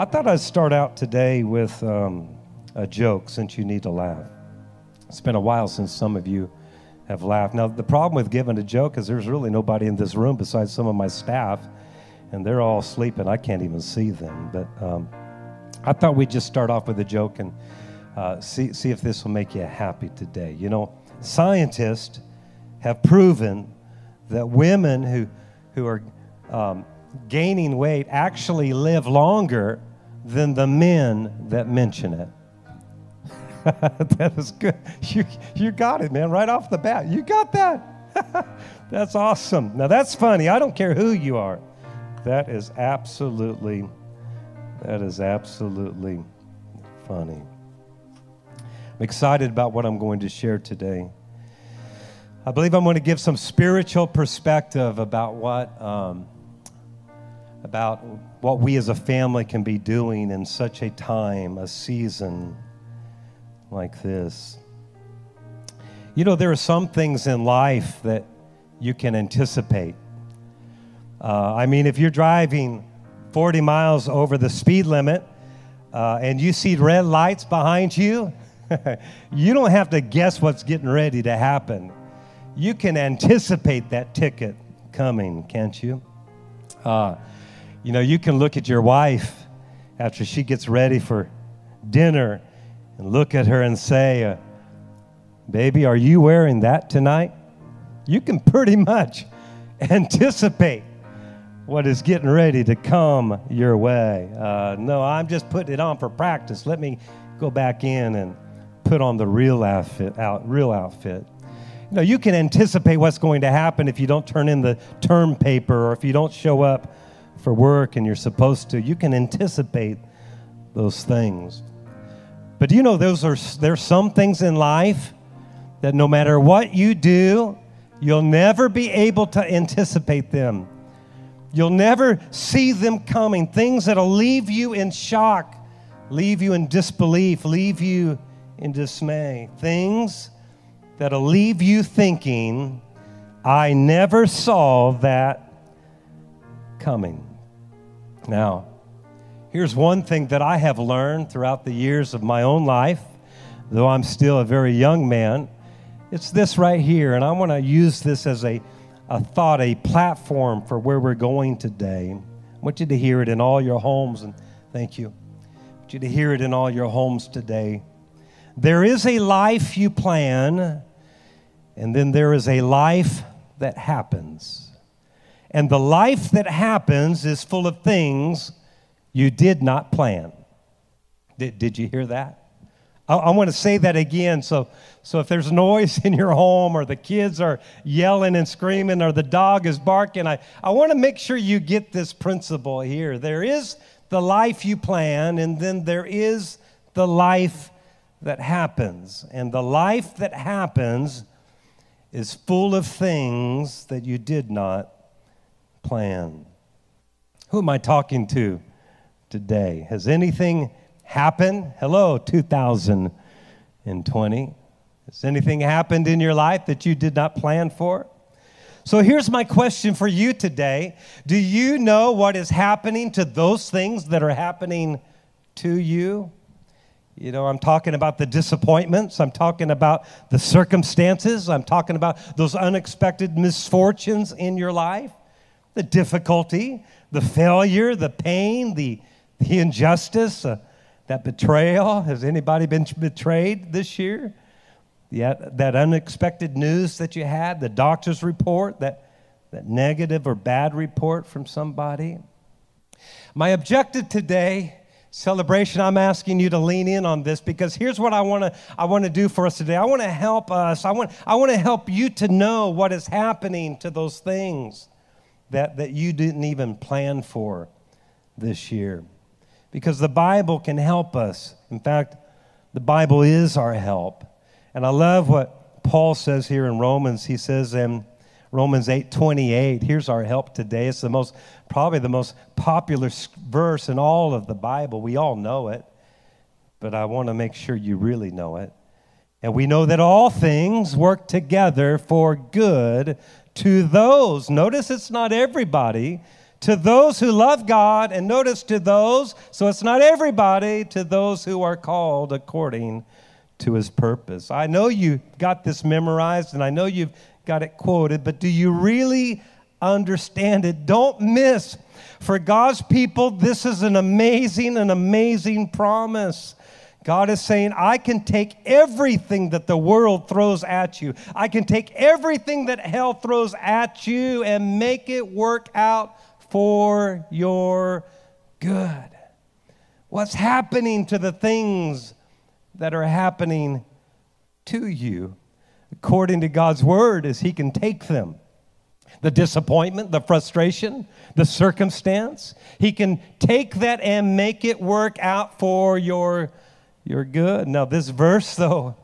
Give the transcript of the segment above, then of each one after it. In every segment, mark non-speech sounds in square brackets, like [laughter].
I thought I'd start out today with um, a joke since you need to laugh. It's been a while since some of you have laughed. Now, the problem with giving a joke is there's really nobody in this room besides some of my staff, and they're all sleeping. I can't even see them. But um, I thought we'd just start off with a joke and uh, see, see if this will make you happy today. You know, scientists have proven that women who, who are um, gaining weight actually live longer than the men that mention it. [laughs] that is good. You, you got it, man, right off the bat. You got that. [laughs] that's awesome. Now, that's funny. I don't care who you are. That is absolutely, that is absolutely funny. I'm excited about what I'm going to share today. I believe I'm going to give some spiritual perspective about what. Um, about what we as a family can be doing in such a time, a season like this. You know, there are some things in life that you can anticipate. Uh, I mean, if you're driving 40 miles over the speed limit uh, and you see red lights behind you, [laughs] you don't have to guess what's getting ready to happen. You can anticipate that ticket coming, can't you? Uh, you know, you can look at your wife after she gets ready for dinner and look at her and say, uh, Baby, are you wearing that tonight? You can pretty much [laughs] anticipate what is getting ready to come your way. Uh, no, I'm just putting it on for practice. Let me go back in and put on the real outfit. Out, real outfit. You know, you can anticipate what's going to happen if you don't turn in the term paper or if you don't show up for work and you're supposed to, you can anticipate those things. But you know, those are there's some things in life that no matter what you do, you'll never be able to anticipate them. You'll never see them coming. Things that'll leave you in shock, leave you in disbelief, leave you in dismay. Things that'll leave you thinking, I never saw that coming. Now, here's one thing that I have learned throughout the years of my own life, though I'm still a very young man. It's this right here, and I want to use this as a, a thought, a platform for where we're going today. I want you to hear it in all your homes, and thank you. I want you to hear it in all your homes today. There is a life you plan, and then there is a life that happens. And the life that happens is full of things you did not plan. Did, did you hear that? I, I want to say that again. So, so if there's noise [laughs] in your home or the kids are yelling and screaming or the dog is barking, I, I want to make sure you get this principle here. There is the life you plan, and then there is the life that happens. And the life that happens is full of things that you did not plan. Who am I talking to today? Has anything happened? Hello, 2020. Has anything happened in your life that you did not plan for? So here's my question for you today Do you know what is happening to those things that are happening to you? You know, I'm talking about the disappointments. I'm talking about the circumstances. I'm talking about those unexpected misfortunes in your life the difficulty, the failure, the pain, the, the injustice, uh, that betrayal. Has anybody been betrayed this year? Yet that unexpected news that you had, the doctor's report, that, that negative or bad report from somebody. My objective today, celebration, I'm asking you to lean in on this because here's what I want to I want to do for us today. I want to help us. I want I want to help you to know what is happening to those things that, that you didn't even plan for this year. Because the Bible can help us. In fact, the Bible is our help. And I love what Paul says here in Romans. He says in Romans 8 28, here's our help today. It's the most, probably the most popular verse in all of the Bible. We all know it, but I want to make sure you really know it. And we know that all things work together for good to those, notice it's not everybody, To those who love God, and notice to those, so it's not everybody, to those who are called according to his purpose. I know you got this memorized and I know you've got it quoted, but do you really understand it? Don't miss. For God's people, this is an amazing, an amazing promise. God is saying, I can take everything that the world throws at you. I can take everything that hell throws at you and make it work out for your good. What's happening to the things that are happening to you according to God's word is He can take them. The disappointment, the frustration, the circumstance, He can take that and make it work out for your, your good. Now, this verse, though,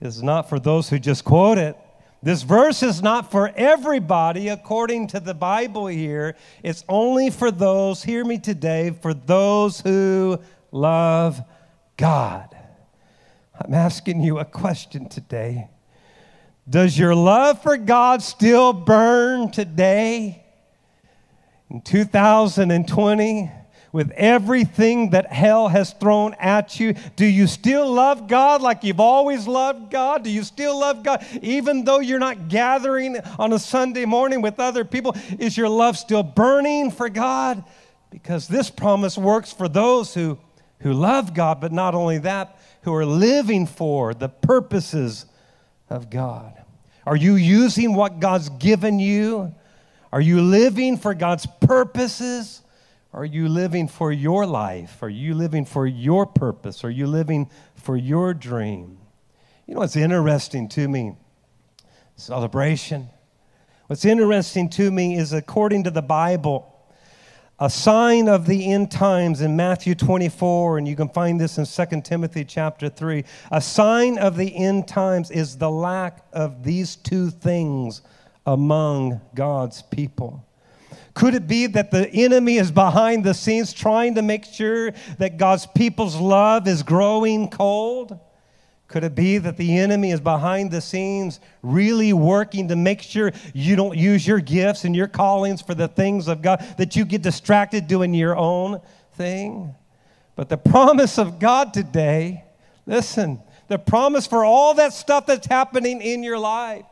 is not for those who just quote it. This verse is not for everybody according to the Bible here. It's only for those, hear me today, for those who love God. I'm asking you a question today. Does your love for God still burn today? In 2020, with everything that hell has thrown at you, do you still love God like you've always loved God? Do you still love God even though you're not gathering on a Sunday morning with other people? Is your love still burning for God? Because this promise works for those who, who love God, but not only that, who are living for the purposes of God. Are you using what God's given you? Are you living for God's purposes? Are you living for your life? Are you living for your purpose? Are you living for your dream? You know what's interesting to me? Celebration. What's interesting to me is according to the Bible, a sign of the end times in Matthew 24, and you can find this in 2 Timothy chapter 3. A sign of the end times is the lack of these two things among God's people. Could it be that the enemy is behind the scenes trying to make sure that God's people's love is growing cold? Could it be that the enemy is behind the scenes really working to make sure you don't use your gifts and your callings for the things of God, that you get distracted doing your own thing? But the promise of God today, listen, the promise for all that stuff that's happening in your life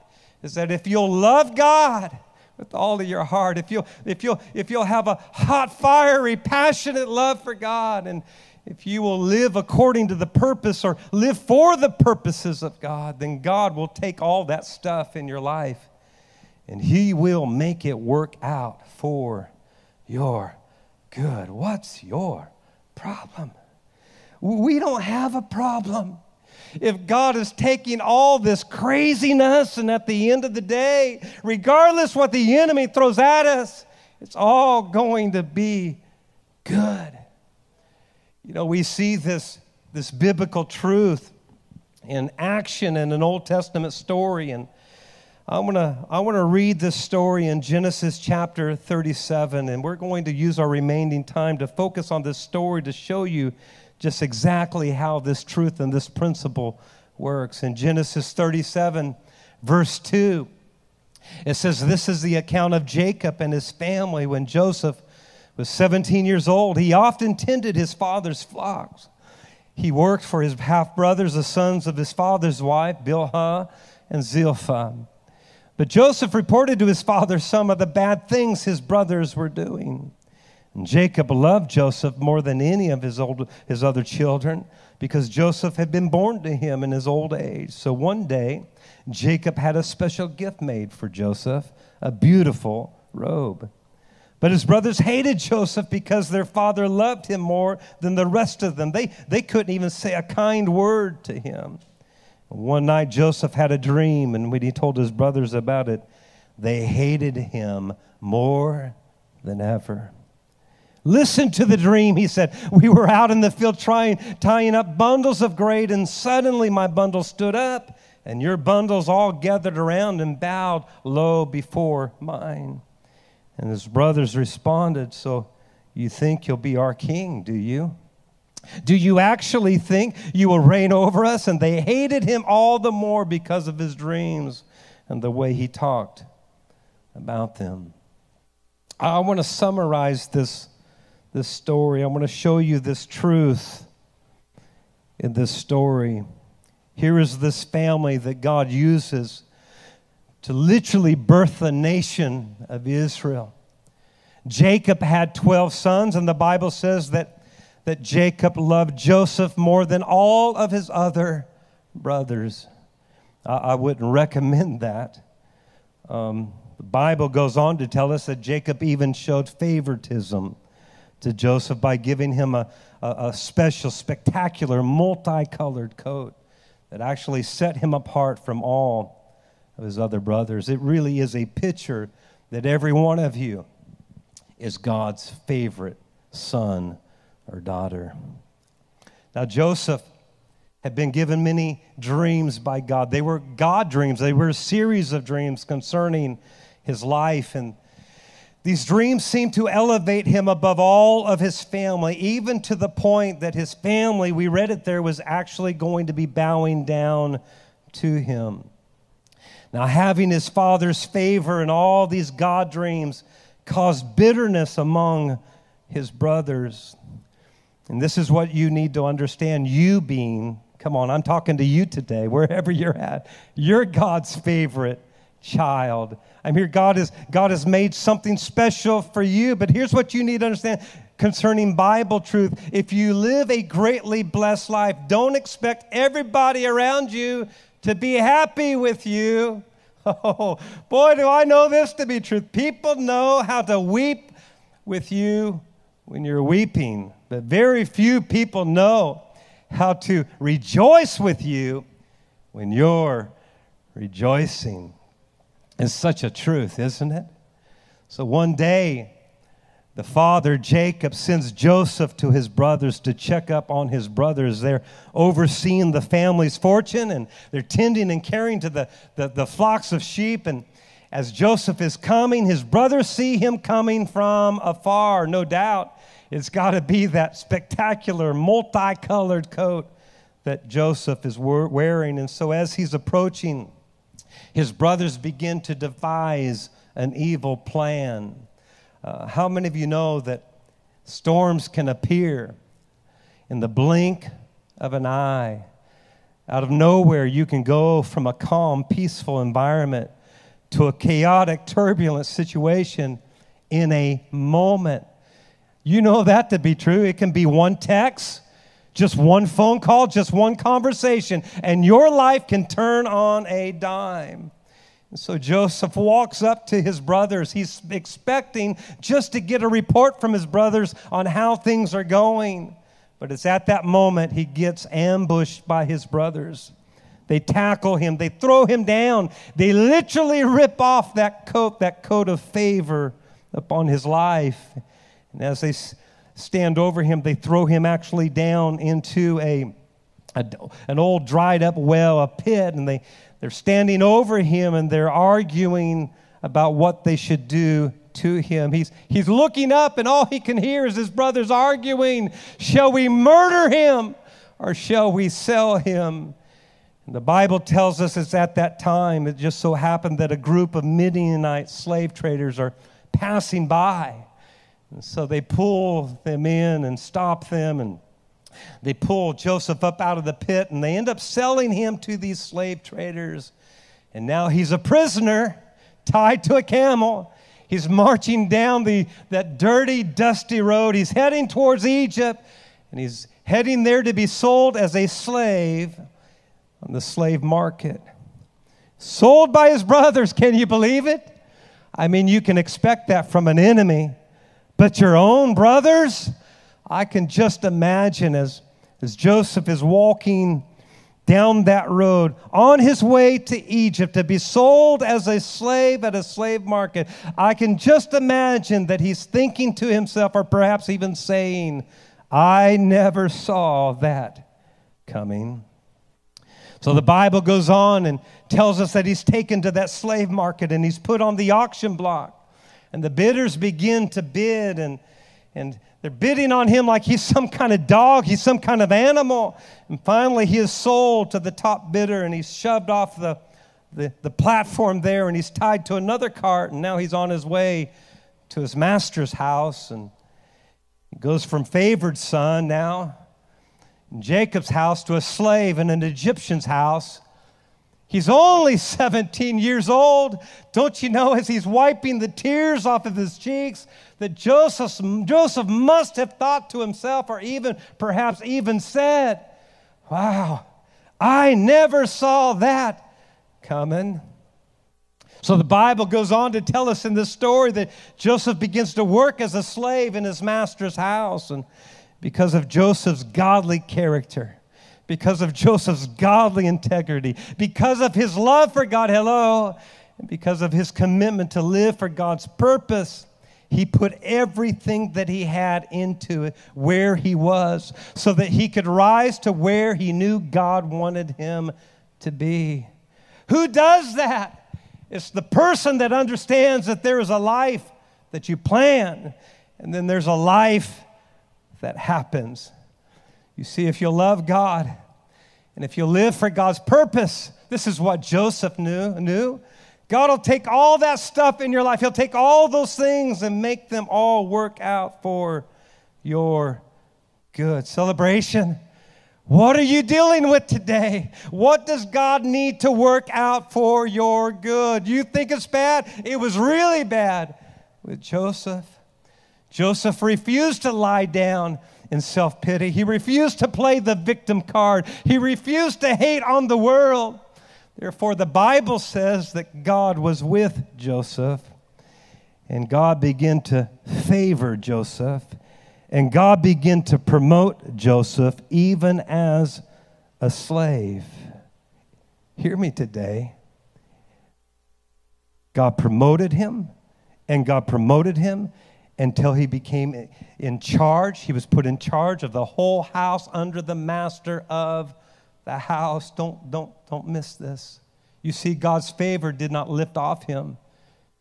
is that if you'll love God, with all of your heart, if you'll, if you'll, if you'll have a hot, fiery, passionate love for God, and if you will live according to the purpose or live for the purposes of God, then God will take all that stuff in your life and He will make it work out for your good. What's your problem? We don't have a problem. If God is taking all this craziness, and at the end of the day, regardless what the enemy throws at us, it's all going to be good. You know, we see this, this biblical truth in action in an Old Testament story. And I want to read this story in Genesis chapter 37. And we're going to use our remaining time to focus on this story to show you just exactly how this truth and this principle works. In Genesis 37, verse 2, it says, This is the account of Jacob and his family when Joseph was 17 years old, he often tended his father's flocks. He worked for his half brothers, the sons of his father's wife, Bilhah and Zilpah. But Joseph reported to his father some of the bad things his brothers were doing. And Jacob loved Joseph more than any of his, old, his other children because Joseph had been born to him in his old age. So one day, Jacob had a special gift made for Joseph a beautiful robe. But his brothers hated Joseph because their father loved him more than the rest of them. They, they couldn't even say a kind word to him. One night, Joseph had a dream, and when he told his brothers about it, they hated him more than ever. Listen to the dream, he said. We were out in the field trying, tying up bundles of grain, and suddenly my bundle stood up, and your bundles all gathered around and bowed low before mine. And his brothers responded, So you think you'll be our king, do you? Do you actually think you will reign over us? And they hated him all the more because of his dreams and the way he talked about them. I want to summarize this, this story. I want to show you this truth in this story. Here is this family that God uses to literally birth the nation of Israel. Jacob had 12 sons, and the Bible says that, that Jacob loved Joseph more than all of his other brothers. I, I wouldn't recommend that. Um, the Bible goes on to tell us that Jacob even showed favoritism to Joseph by giving him a, a, a special, spectacular, multicolored coat that actually set him apart from all of his other brothers. It really is a picture that every one of you is God's favorite son or daughter. Now, Joseph had been given many dreams by God. They were God dreams, they were a series of dreams concerning his life. And these dreams seemed to elevate him above all of his family, even to the point that his family, we read it there, was actually going to be bowing down to him. Now, having his father's favor and all these God dreams caused bitterness among his brothers. And this is what you need to understand you being, come on, I'm talking to you today, wherever you're at. You're God's favorite child. I'm here. God has, God has made something special for you, but here's what you need to understand concerning Bible truth. If you live a greatly blessed life, don't expect everybody around you to be happy with you. [laughs] Oh, boy, do I know this to be true. People know how to weep with you when you're weeping, but very few people know how to rejoice with you when you're rejoicing. It's such a truth, isn't it? So one day, the father, Jacob, sends Joseph to his brothers to check up on his brothers. They're overseeing the family's fortune and they're tending and caring to the, the, the flocks of sheep. And as Joseph is coming, his brothers see him coming from afar. No doubt it's got to be that spectacular, multicolored coat that Joseph is wearing. And so as he's approaching, his brothers begin to devise an evil plan. Uh, how many of you know that storms can appear in the blink of an eye? Out of nowhere, you can go from a calm, peaceful environment to a chaotic, turbulent situation in a moment. You know that to be true. It can be one text, just one phone call, just one conversation, and your life can turn on a dime. And so Joseph walks up to his brothers. He's expecting just to get a report from his brothers on how things are going. But it's at that moment he gets ambushed by his brothers. They tackle him, they throw him down, they literally rip off that coat, that coat of favor upon his life. And as they stand over him, they throw him actually down into a, a, an old dried up well, a pit, and they, they're standing over him and they're arguing about what they should do to him. He's, he's looking up, and all he can hear is his brothers arguing Shall we murder him or shall we sell him? And the Bible tells us it's at that time, it just so happened that a group of Midianite slave traders are passing by. And so they pull them in and stop them, and they pull Joseph up out of the pit, and they end up selling him to these slave traders. And now he's a prisoner tied to a camel. He's marching down the, that dirty, dusty road. He's heading towards Egypt, and he's heading there to be sold as a slave on the slave market. Sold by his brothers, can you believe it? I mean, you can expect that from an enemy. But your own brothers, I can just imagine as, as Joseph is walking down that road on his way to Egypt to be sold as a slave at a slave market. I can just imagine that he's thinking to himself, or perhaps even saying, I never saw that coming. So the Bible goes on and tells us that he's taken to that slave market and he's put on the auction block. And the bidders begin to bid, and, and they're bidding on him like he's [laughs] some kind of dog, he's some kind of animal. And finally, he is sold to the top bidder, and he's shoved off the, the, the platform there, and he's tied to another cart, and now he's on his way to his master's house and he goes from favored son now Jacob's house to a slave in an Egyptian's house. He's only 17 years old. Don't you know, as he's wiping the tears off of his cheeks, that Joseph, Joseph must have thought to himself, or even perhaps even said, Wow, I never saw that coming. So the Bible goes on to tell us in this story that Joseph begins to work as a slave in his master's house. And because of Joseph's godly character, because of Joseph's godly integrity, because of his love for God, hello, and because of his commitment to live for God's purpose, he put everything that he had into it where he was so that he could rise to where he knew God wanted him to be. Who does that? It's the person that understands that there is a life that you plan, and then there's a life that happens. You see, if you love God and if you live for God's purpose, this is what Joseph knew. knew. God will take all that stuff in your life, He'll take all those things and make them all work out for your good. Celebration. What are you dealing with today? What does God need to work out for your good? You think it's bad? It was really bad with Joseph. Joseph refused to lie down in self pity. He refused to play the victim card. He refused to hate on the world. Therefore, the Bible says that God was with Joseph, and God began to favor Joseph and God began to promote Joseph even as a slave. Hear me today. God promoted him, and God promoted him until he became in charge. He was put in charge of the whole house under the master of the house. Don't, don't, don't miss this. You see, God's favor did not lift off him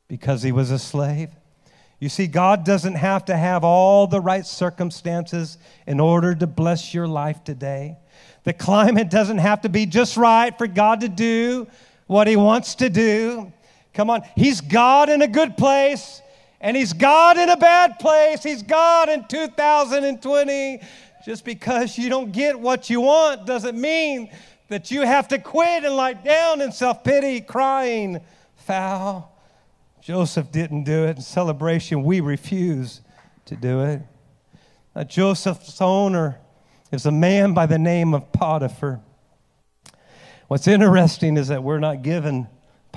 because he was a slave. You see, God doesn't have to have all the right circumstances in order to bless your life today. The climate doesn't have to be just right for God to do what He wants to do. Come on, He's God in a good place, and He's God in a bad place. He's God in 2020. Just because you don't get what you want doesn't mean that you have to quit and lie down in self pity, crying foul. Joseph didn't do it. In celebration, we refuse to do it. Now, Joseph's owner is a man by the name of Potiphar. What's interesting is that we're not given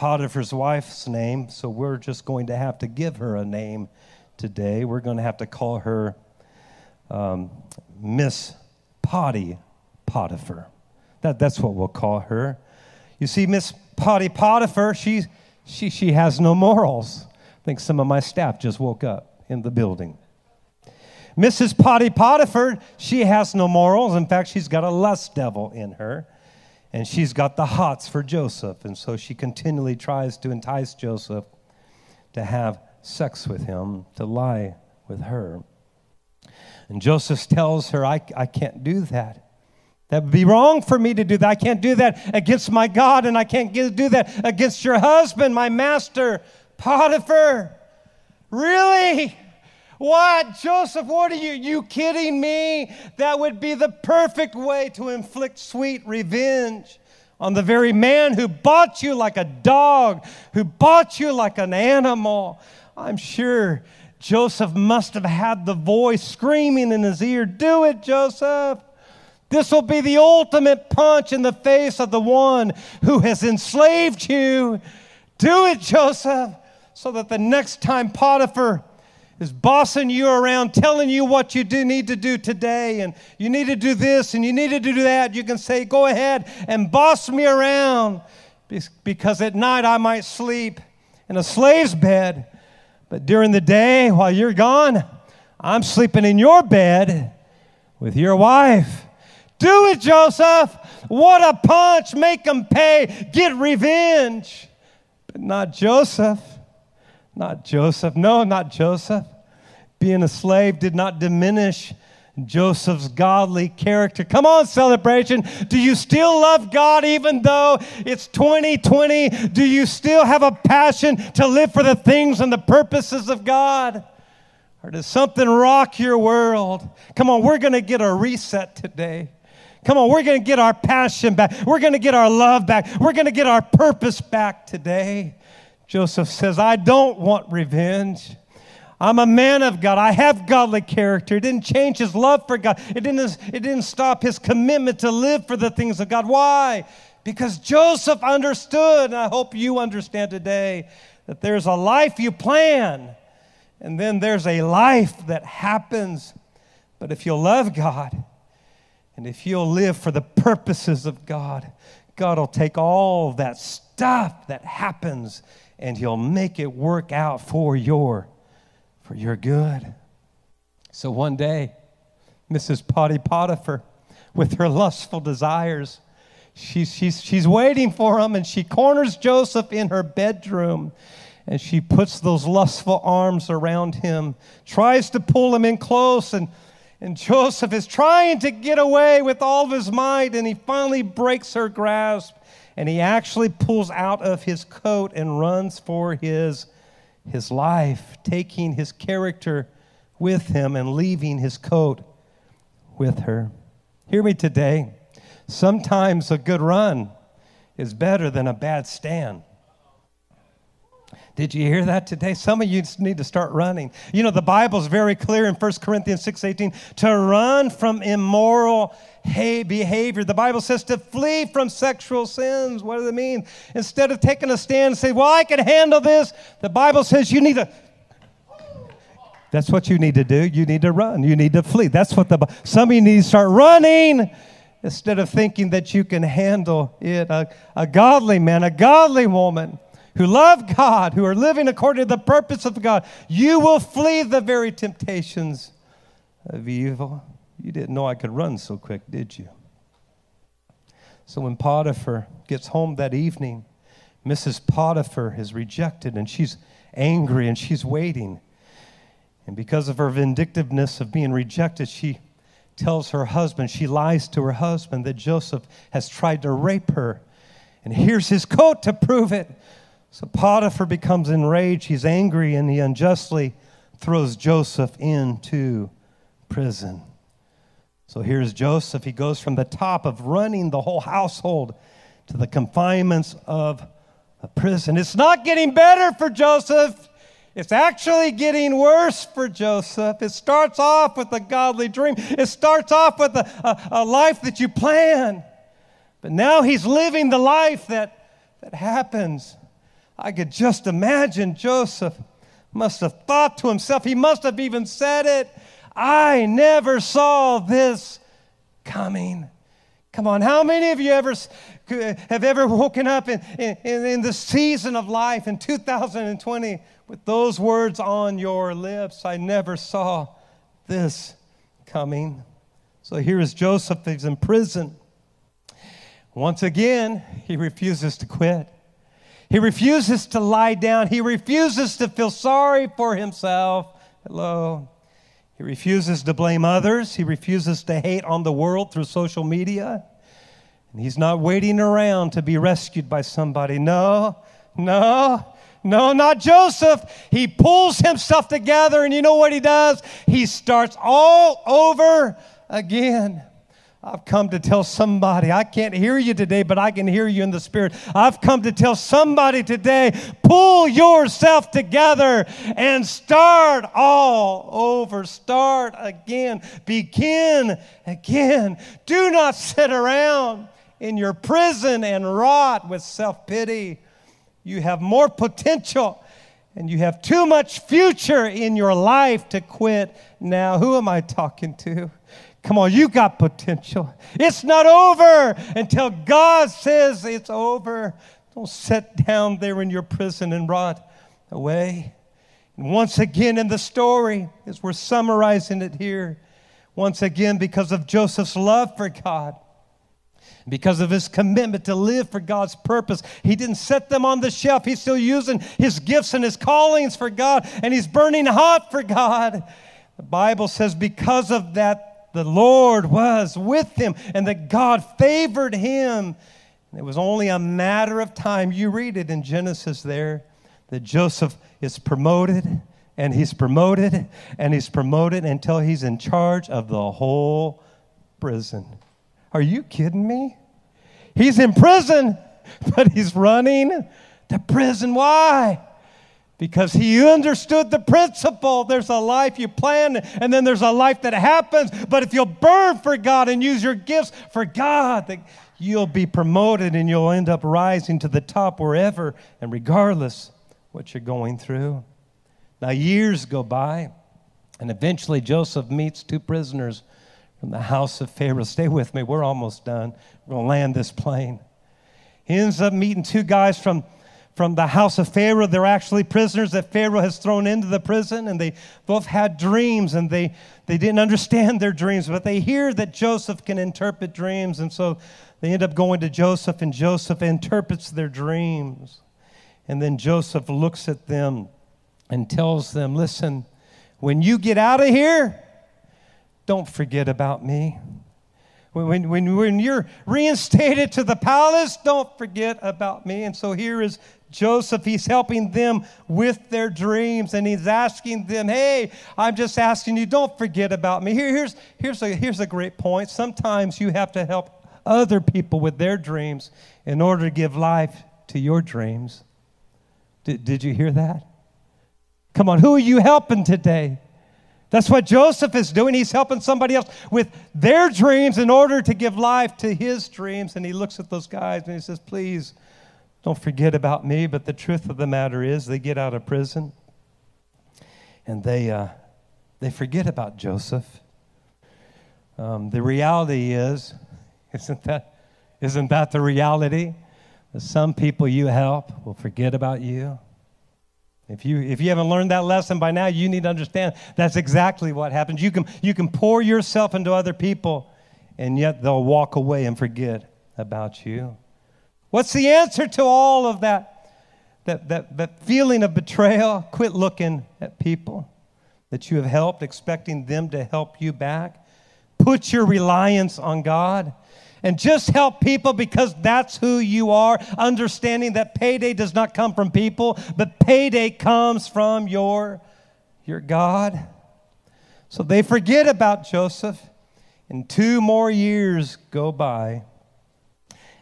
Potiphar's wife's name, so we're just going to have to give her a name today. We're going to have to call her um, Miss Potty Potiphar. That, that's what we'll call her. You see, Miss Potty Potiphar, she's she, she has no morals. I think some of my staff just woke up in the building. Mrs. Potty Potiphar, she has no morals. In fact, she's got a lust devil in her. And she's got the hots for Joseph. And so she continually tries to entice Joseph to have sex with him, to lie with her. And Joseph tells her, I, I can't do that. That would be wrong for me to do that. I can't do that against my God, and I can't do that against your husband, my master, Potiphar. Really? What? Joseph, what are you? You kidding me? That would be the perfect way to inflict sweet revenge on the very man who bought you like a dog, who bought you like an animal. I'm sure Joseph must have had the voice screaming in his ear Do it, Joseph. This will be the ultimate punch in the face of the one who has enslaved you. Do it, Joseph, so that the next time Potiphar is bossing you around, telling you what you do need to do today, and you need to do this and you need to do that, you can say, Go ahead and boss me around because at night I might sleep in a slave's bed, but during the day while you're gone, I'm sleeping in your bed with your wife. Do it, Joseph. What a punch. Make them pay. Get revenge. But not Joseph. Not Joseph. No, not Joseph. Being a slave did not diminish Joseph's godly character. Come on, celebration. Do you still love God even though it's 2020? Do you still have a passion to live for the things and the purposes of God? Or does something rock your world? Come on, we're going to get a reset today. Come on, we're going to get our passion back. We're going to get our love back. We're going to get our purpose back today. Joseph says, I don't want revenge. I'm a man of God. I have godly character. It didn't change his love for God. It didn't, it didn't stop his commitment to live for the things of God. Why? Because Joseph understood, and I hope you understand today, that there's a life you plan, and then there's a life that happens. But if you'll love God, and if you'll live for the purposes of God, God will take all that stuff that happens and He'll make it work out for your for your good. So one day, Mrs. Potty Potiphar, with her lustful desires, she's, she's, she's waiting for him and she corners Joseph in her bedroom and she puts those lustful arms around him, tries to pull him in close, and, and Joseph is trying to get away with all of his might, and he finally breaks her grasp, and he actually pulls out of his coat and runs for his his life, taking his character with him and leaving his coat with her. Hear me today. Sometimes a good run is better than a bad stand. Did you hear that today? Some of you need to start running. You know, the Bible's very clear in 1 Corinthians 6:18 to run from immoral behavior. The Bible says to flee from sexual sins. What does it mean? Instead of taking a stand and say, "Well, I can handle this," the Bible says you need to That's what you need to do. You need to run. You need to flee. That's what the some of you need to start running instead of thinking that you can handle it. A, a godly man, a godly woman who love God, who are living according to the purpose of God, you will flee the very temptations of evil. You didn't know I could run so quick, did you? So when Potiphar gets home that evening, Mrs. Potiphar is rejected and she's angry and she's waiting. And because of her vindictiveness of being rejected, she tells her husband, she lies to her husband that Joseph has tried to rape her. And here's his coat to prove it. So Potiphar becomes enraged. He's angry and he unjustly throws Joseph into prison. So here's Joseph. He goes from the top of running the whole household to the confinements of a prison. It's not getting better for Joseph. It's actually getting worse for Joseph. It starts off with a godly dream, it starts off with a, a, a life that you plan. But now he's living the life that, that happens. I could just imagine Joseph must have thought to himself, he must have even said it. I never saw this coming. Come on, how many of you ever have ever woken up in, in, in the season of life in 2020 with those words on your lips? I never saw this coming. So here is Joseph, he's in prison. Once again, he refuses to quit. He refuses to lie down. He refuses to feel sorry for himself. Hello. He refuses to blame others. He refuses to hate on the world through social media. And he's not waiting around to be rescued by somebody. No, no, no, not Joseph. He pulls himself together, and you know what he does? He starts all over again. I've come to tell somebody, I can't hear you today, but I can hear you in the spirit. I've come to tell somebody today, pull yourself together and start all over. Start again. Begin again. Do not sit around in your prison and rot with self pity. You have more potential and you have too much future in your life to quit now. Who am I talking to? Come on, you got potential. It's not over until God says it's over. Don't sit down there in your prison and rot away. And once again, in the story, as we're summarizing it here, once again, because of Joseph's love for God, because of his commitment to live for God's purpose. He didn't set them on the shelf. He's still using his gifts and his callings for God, and he's burning hot for God. The Bible says, because of that the Lord was with him and that God favored him. And it was only a matter of time. You read it in Genesis there that Joseph is promoted and he's promoted and he's promoted until he's in charge of the whole prison. Are you kidding me? He's in prison, [laughs] but he's running the prison. Why? Because he understood the principle. There's a life you plan, and then there's a life that happens. But if you'll burn for God and use your gifts for God, you'll be promoted and you'll end up rising to the top wherever and regardless what you're going through. Now, years go by, and eventually Joseph meets two prisoners from the house of Pharaoh. Stay with me, we're almost done. We're going to land this plane. He ends up meeting two guys from from the house of Pharaoh. They're actually prisoners that Pharaoh has thrown into the prison, and they both had dreams, and they, they didn't understand [laughs] their dreams, but they hear that Joseph can interpret dreams, and so they end up going to Joseph, and Joseph interprets their dreams. And then Joseph looks at them and tells them, Listen, when you get out of here, don't forget about me. When, when, when you're reinstated to the palace, don't forget about me. And so here is Joseph, he's helping them with their dreams and he's asking them, Hey, I'm just asking you, don't forget about me. Here, here's, here's, a, here's a great point. Sometimes you have to help other people with their dreams in order to give life to your dreams. Did, did you hear that? Come on, who are you helping today? That's what Joseph is doing. He's helping somebody else with their dreams in order to give life to his dreams. And he looks at those guys and he says, Please, don't forget about me. But the truth of the matter is, they get out of prison and they, uh, they forget about Joseph. Um, the reality is, [laughs] isn't that, isn't that the reality? That some people you help will forget about you. If you, if you haven't learned that lesson by now, you need to understand that's exactly what happens. You can, you can pour yourself into other people, and yet they'll walk away and forget about you. What's the answer to all of that, that, that, that feeling of betrayal? Quit looking at people that you have helped, expecting them to help you back. Put your reliance on God and just help people because that's who you are, understanding that payday does not come from people, but payday comes from your, your God. So they forget about Joseph, and two more years go by.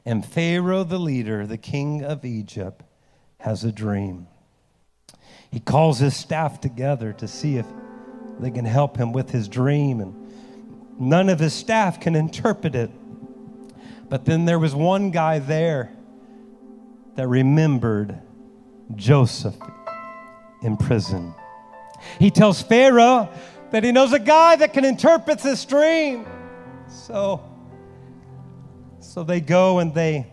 And Pharaoh, the leader, the king of Egypt, has a dream. He calls his staff together to see if they can help him with his dream, and none of his staff can interpret it. But then there was one guy there that remembered Joseph in prison. He tells Pharaoh that he knows a guy that can interpret this dream. So so they go and they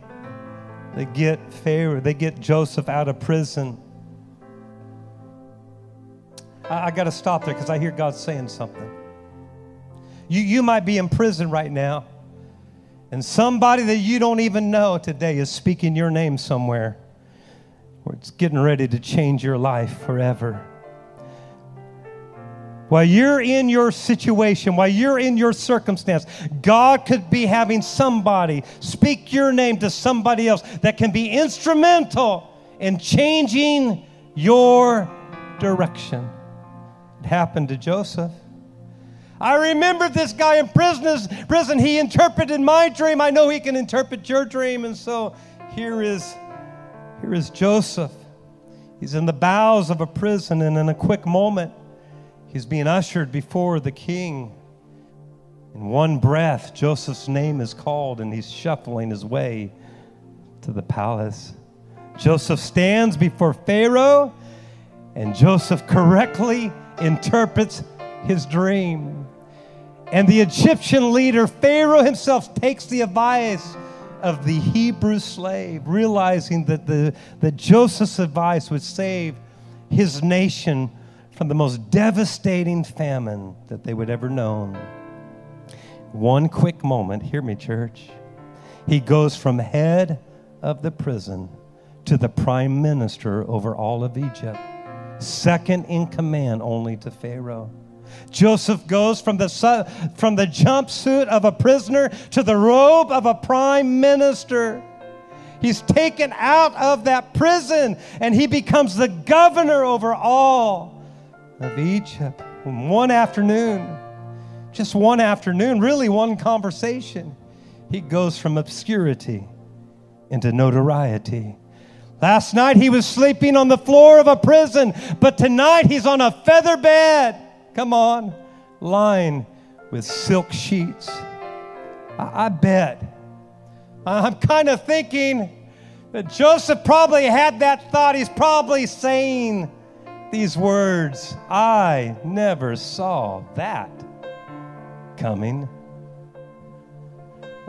they get Pharaoh, they get Joseph out of prison. I, I got to stop there because I hear God saying something. You, you might be in prison right now, and somebody that you don't even know today is speaking your name somewhere, or it's getting ready to change your life forever. While you're in your situation, while you're in your circumstance, God could be having somebody speak your name to somebody else that can be instrumental in changing your direction. It happened to Joseph. I remember this guy in prison. Prison, he interpreted my dream. I know he can interpret your dream, and so here is here is Joseph. He's in the bowels of a prison, and in a quick moment, He's being ushered before the king. In one breath, Joseph's name is called, and he's shuffling his way to the palace. Joseph stands before Pharaoh, and Joseph correctly interprets his dream. And the Egyptian leader, Pharaoh himself, takes the advice of the Hebrew slave, realizing that, the, that Joseph's advice would save his nation from the most devastating famine that they would ever known. One quick moment, hear me, church. He goes from head of the prison to the prime minister over all of Egypt, second in command only to Pharaoh. Joseph goes from the, from the jumpsuit of a prisoner to the robe of a prime minister. He's taken out of that prison and he becomes the governor over all of Egypt. One afternoon, just one afternoon, really one conversation, he goes from obscurity into notoriety. Last night he was sleeping on the floor of a prison, but tonight he's on a feather bed. Come on, lined with silk sheets. I, I bet. I'm kind of thinking that Joseph probably had that thought. He's probably saying these words I never saw that coming.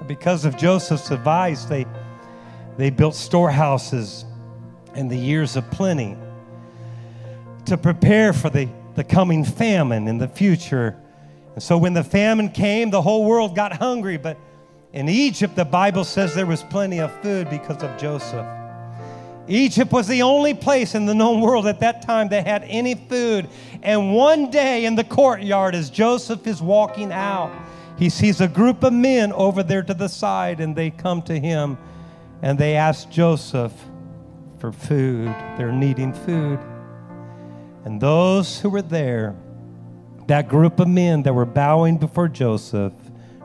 Because of Joseph's advice, they, they built storehouses in the years of plenty to prepare for the, the coming famine in the future. And so when the famine came, the whole world got hungry. But in Egypt, the Bible says there was plenty of food because of Joseph. Egypt was the only place in the known world at that time that had any food. And one day in the courtyard, as Joseph is walking out, he sees a group of men over there to the side, and they come to him and they ask Joseph, for food. They're needing food. And those who were there, that group of men that were bowing before Joseph,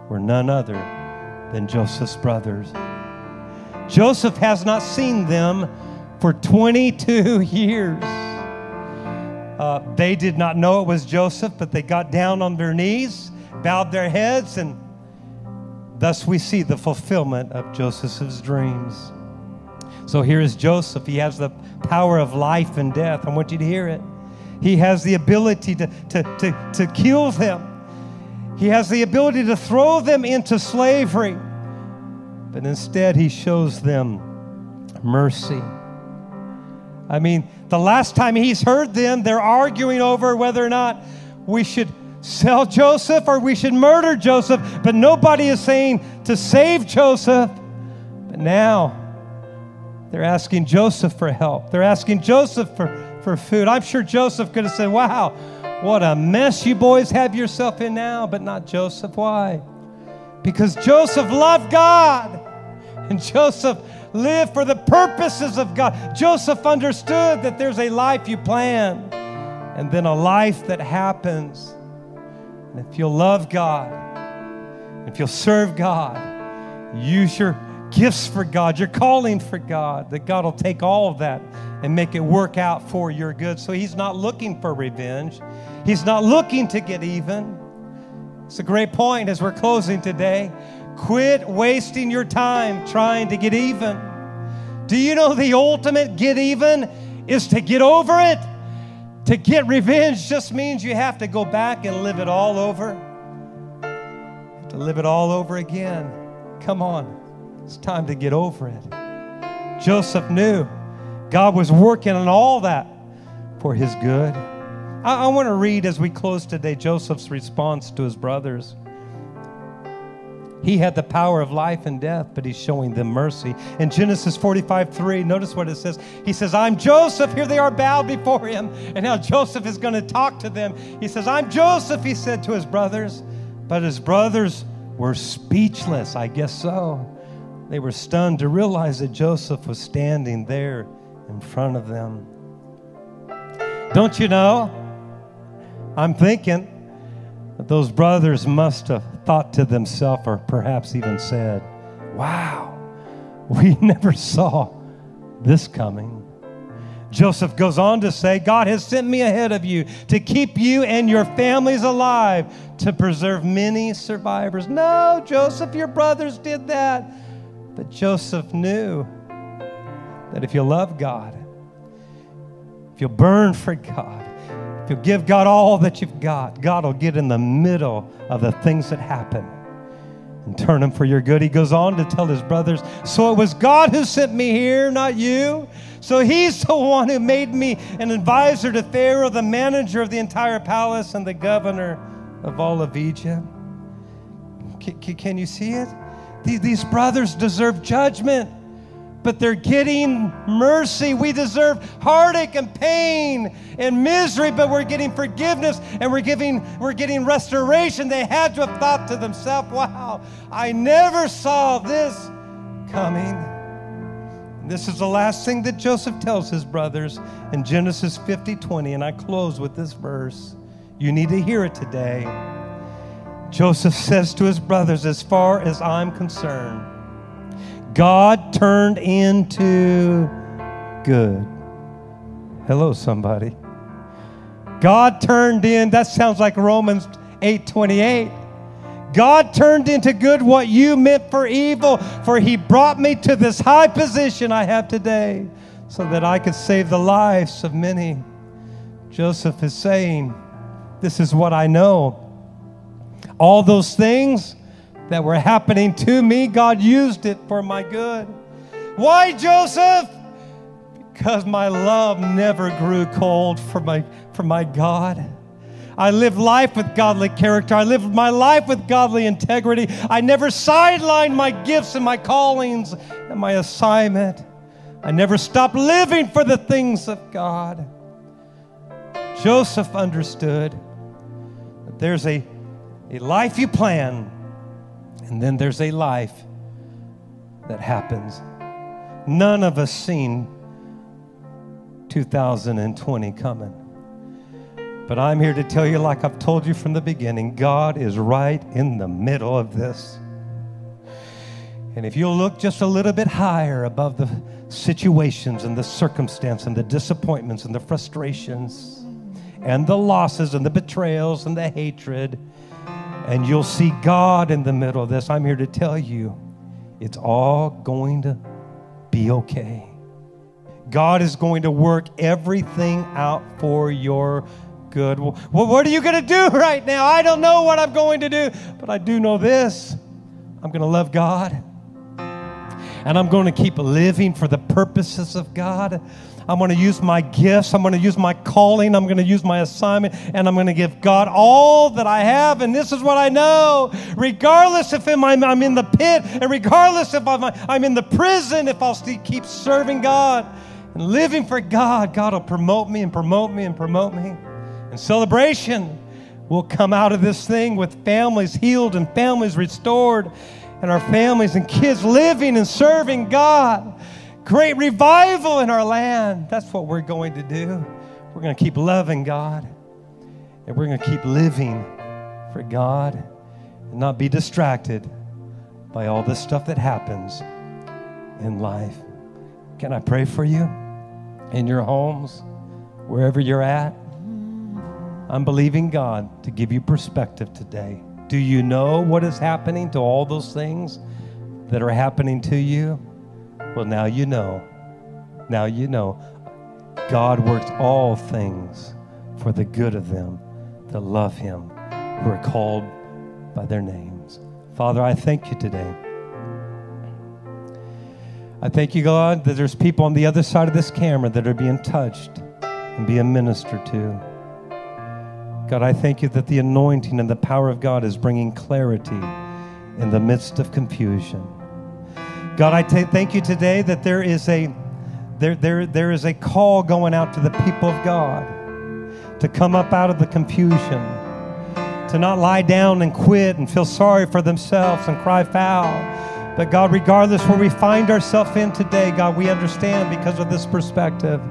were none other than Joseph's brothers. Joseph has not seen them for 22 [laughs] years. Uh, they did not know it was Joseph, but they got down on their knees, bowed their heads, and thus we see the fulfillment of Joseph's dreams. So here is Joseph. He has the power of life and death. I want you to hear it. He has the ability to, to, to, to kill them, he has the ability to throw them into slavery. But instead, he shows them mercy. I mean, the last time he's heard them, they're arguing over whether or not we should sell Joseph or we should murder Joseph. But nobody is saying to save Joseph. But now, they're asking Joseph for help. They're asking Joseph for, for food. I'm sure Joseph could have said, Wow, what a mess you boys have yourself in now, but not Joseph. Why? Because Joseph loved God and Joseph lived for the purposes of God. Joseph understood that there's a life you plan and then a life that happens. And if you'll love God, if you'll serve God, use your gifts for God, you're calling for God, that God will take all of that and make it work out for your good. So He's not looking for revenge, He's not looking to get even. It's a great point as we're closing today. Quit wasting your time trying to get even. Do you know the ultimate get even is to get over it? To get revenge just means you have to go back and live it all over. To live it all over again. Come on. It's time to get over it. Joseph knew God was working on all that for his good. I, I want to read as we close today Joseph's response to his brothers. He had the power of life and death, but he's showing them mercy. In Genesis 45 3, notice what it says. He says, I'm Joseph. Here they are bowed before him. And now Joseph is going to talk to them. He says, I'm Joseph, he said to his brothers. But his brothers were speechless. I guess so. They were stunned to realize that Joseph was standing there in front of them. Don't you know? I'm thinking that those brothers must have thought to themselves, or perhaps even said, Wow, we [laughs] never saw this coming. Joseph goes on to say, God has sent me ahead of you to keep you and your families alive, to preserve many survivors. No, Joseph, your brothers did that. But Joseph knew that if you love God, if you burn for God, if you give God all that you've got, God will get in the middle of the things that happen and turn them for your good. He goes on to tell his brothers, So it was God who sent me here, not you. So he's the one who made me an advisor to Pharaoh, the manager of the entire palace, and the governor of all of Egypt. Can, can you see it? These brothers deserve judgment, but they're getting mercy. We deserve heartache and pain and misery, but we're getting forgiveness and we're giving we're getting restoration. They had to have thought to themselves, "Wow, I never saw this coming." And this is the last thing that Joseph tells his brothers in Genesis 50 20, and I close with this verse. You need to hear it today. Joseph says to his brothers, As far as I'm concerned, God turned into good. Hello, somebody. God turned in, that sounds like Romans 8 28. God turned into good what you meant for evil, for He brought me to this high position I have today so that I could save the lives of many. Joseph is saying, This is what I know. All those things that were happening to me, God used it for my good. Why, Joseph? Because my love never grew cold for my, for my God. I live life with godly character. I live my life with godly integrity. I never sidelined my gifts and my callings and my assignment. I never stopped living for the things of God. Joseph understood that there's a, a life you plan, and then there's a life that happens. None of us seen 2020 coming. But I'm here to tell you, like I've told you from the beginning, God is right in the middle of this. And if you'll look just a little bit higher above the situations and the circumstance and the disappointments and the frustrations and the losses and the betrayals and the hatred, and you'll see God in the middle of this, I'm here to tell you it's all going to be okay. God is going to work everything out for your good. Well, what are you going to do [laughs] right now? I don't know what I'm going to do, but I do know this I'm going to love God. And I'm going to keep living for the purposes of God. I'm going to use my gifts. I'm going to use my calling. I'm going to use my assignment. And I'm going to give God all that I have. And this is what I know. Regardless if I'm, I'm in the pit, and regardless if I'm, I'm in the prison, if I'll still keep serving God and living for God, God will promote me and promote me and promote me. And celebration will come out of this thing with families healed and families restored, and our families and kids living and serving God. Great revival in our land. That's what we're going to do. We're going to keep loving God, and we're going to keep living for God and not be distracted by all the stuff that happens in life. Can I pray for you in your homes, wherever you're at? I'm believing God to give you perspective today. Do you know what is happening to all those things that are happening to you? Well, now you know. Now you know. God works all things for the good of them that love Him, who are called by their names. Father, I thank you today. I thank you, God, that there's people on the other side of this camera that are being touched and being ministered to. God, I thank you that the anointing and the power of God is bringing clarity in the midst of confusion. God, I t- thank you today that there is a there, there, there is a call going out to the people of God to come up out of the confusion, to not lie down and quit and feel sorry for themselves and cry foul. But God, regardless where we find ourselves in today, God, we understand because of this perspective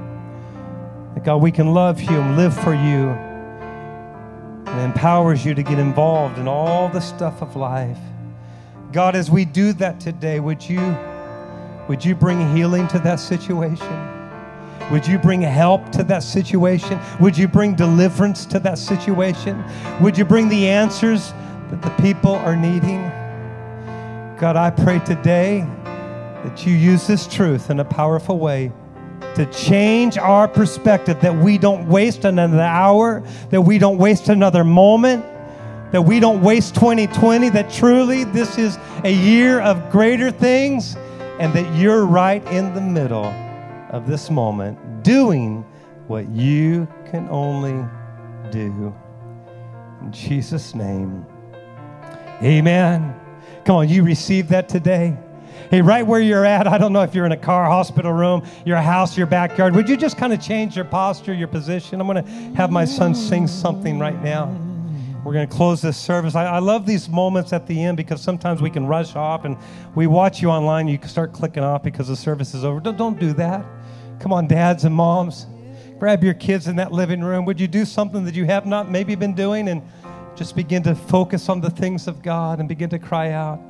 that God, we can love you and live for you and empowers you to get involved in all the stuff of life. God, as we do that today, would you, would you bring healing to that situation? Would you bring help to that situation? Would you bring deliverance to that situation? Would you bring the answers that the people are needing? God, I pray today that you use this truth in a powerful way to change our perspective, that we don't waste another hour, that we don't waste another moment, that we don't waste 2020, that truly this is a year of greater things, and that you're right in the middle of this moment doing what you can only do. In Jesus' name, amen. Come on, you receive that today. Hey, right where you're at, I don't know if you're in a car, hospital room, your house, your backyard, would you just kind of change your posture, your position? I'm going to have my son sing something right now. We're going to close this service. I, I, love these moments at the end because sometimes we can rush off and we watch you online. You can start clicking off because the service is over. Don't, don't do that. Come on, dads and moms. Grab your kids in that living room. Would you do something that you have not maybe been doing and just begin to focus on the things of God and begin to cry out?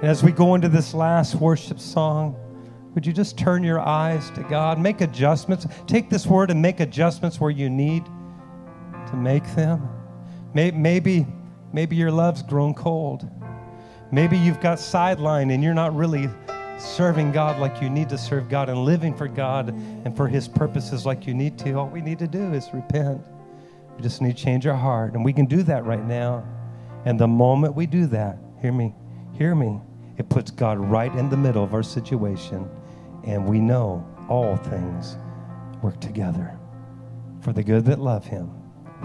And as we go into this last worship song, would you just turn your eyes to God? Make adjustments. Take this word and make adjustments where you need to make them. Maybe, maybe your love's grown cold. Maybe you've got sidelined and you're not really serving God like you need to serve God and living for God and for His purposes like you need to. All we need to do is repent. We just need to change our heart. And we can do that right now. And the moment we do that, hear me, hear me, it puts God right in the middle of our situation. And we know all things work together for the good that love Him.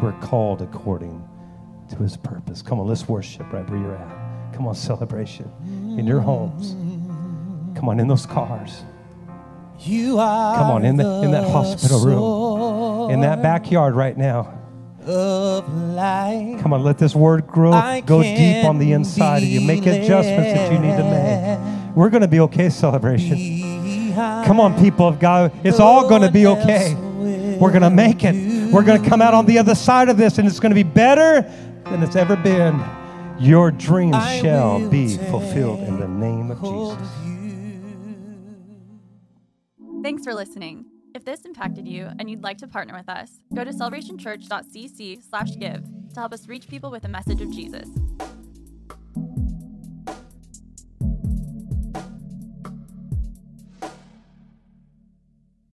We're called according to his purpose. Come on, let's worship right where you're at. Come on, celebration in your homes. Come on, in those cars. You are Come on, in, the, in that hospital room, in that backyard right now. Come on, let this word grow, go deep on the inside of you. Make adjustments that you need to make. We're going to be okay, celebration. Come on, people of God. It's all going to be okay. We're going to make it. We're going to come out on the other side of this, and it's going to be better than it's ever been. Your dreams shall be fulfilled in the name of Jesus. Thanks for listening. If this impacted you and you'd like to partner with us, go to celebrationchurch.cc/give to help us reach people with the message of Jesus.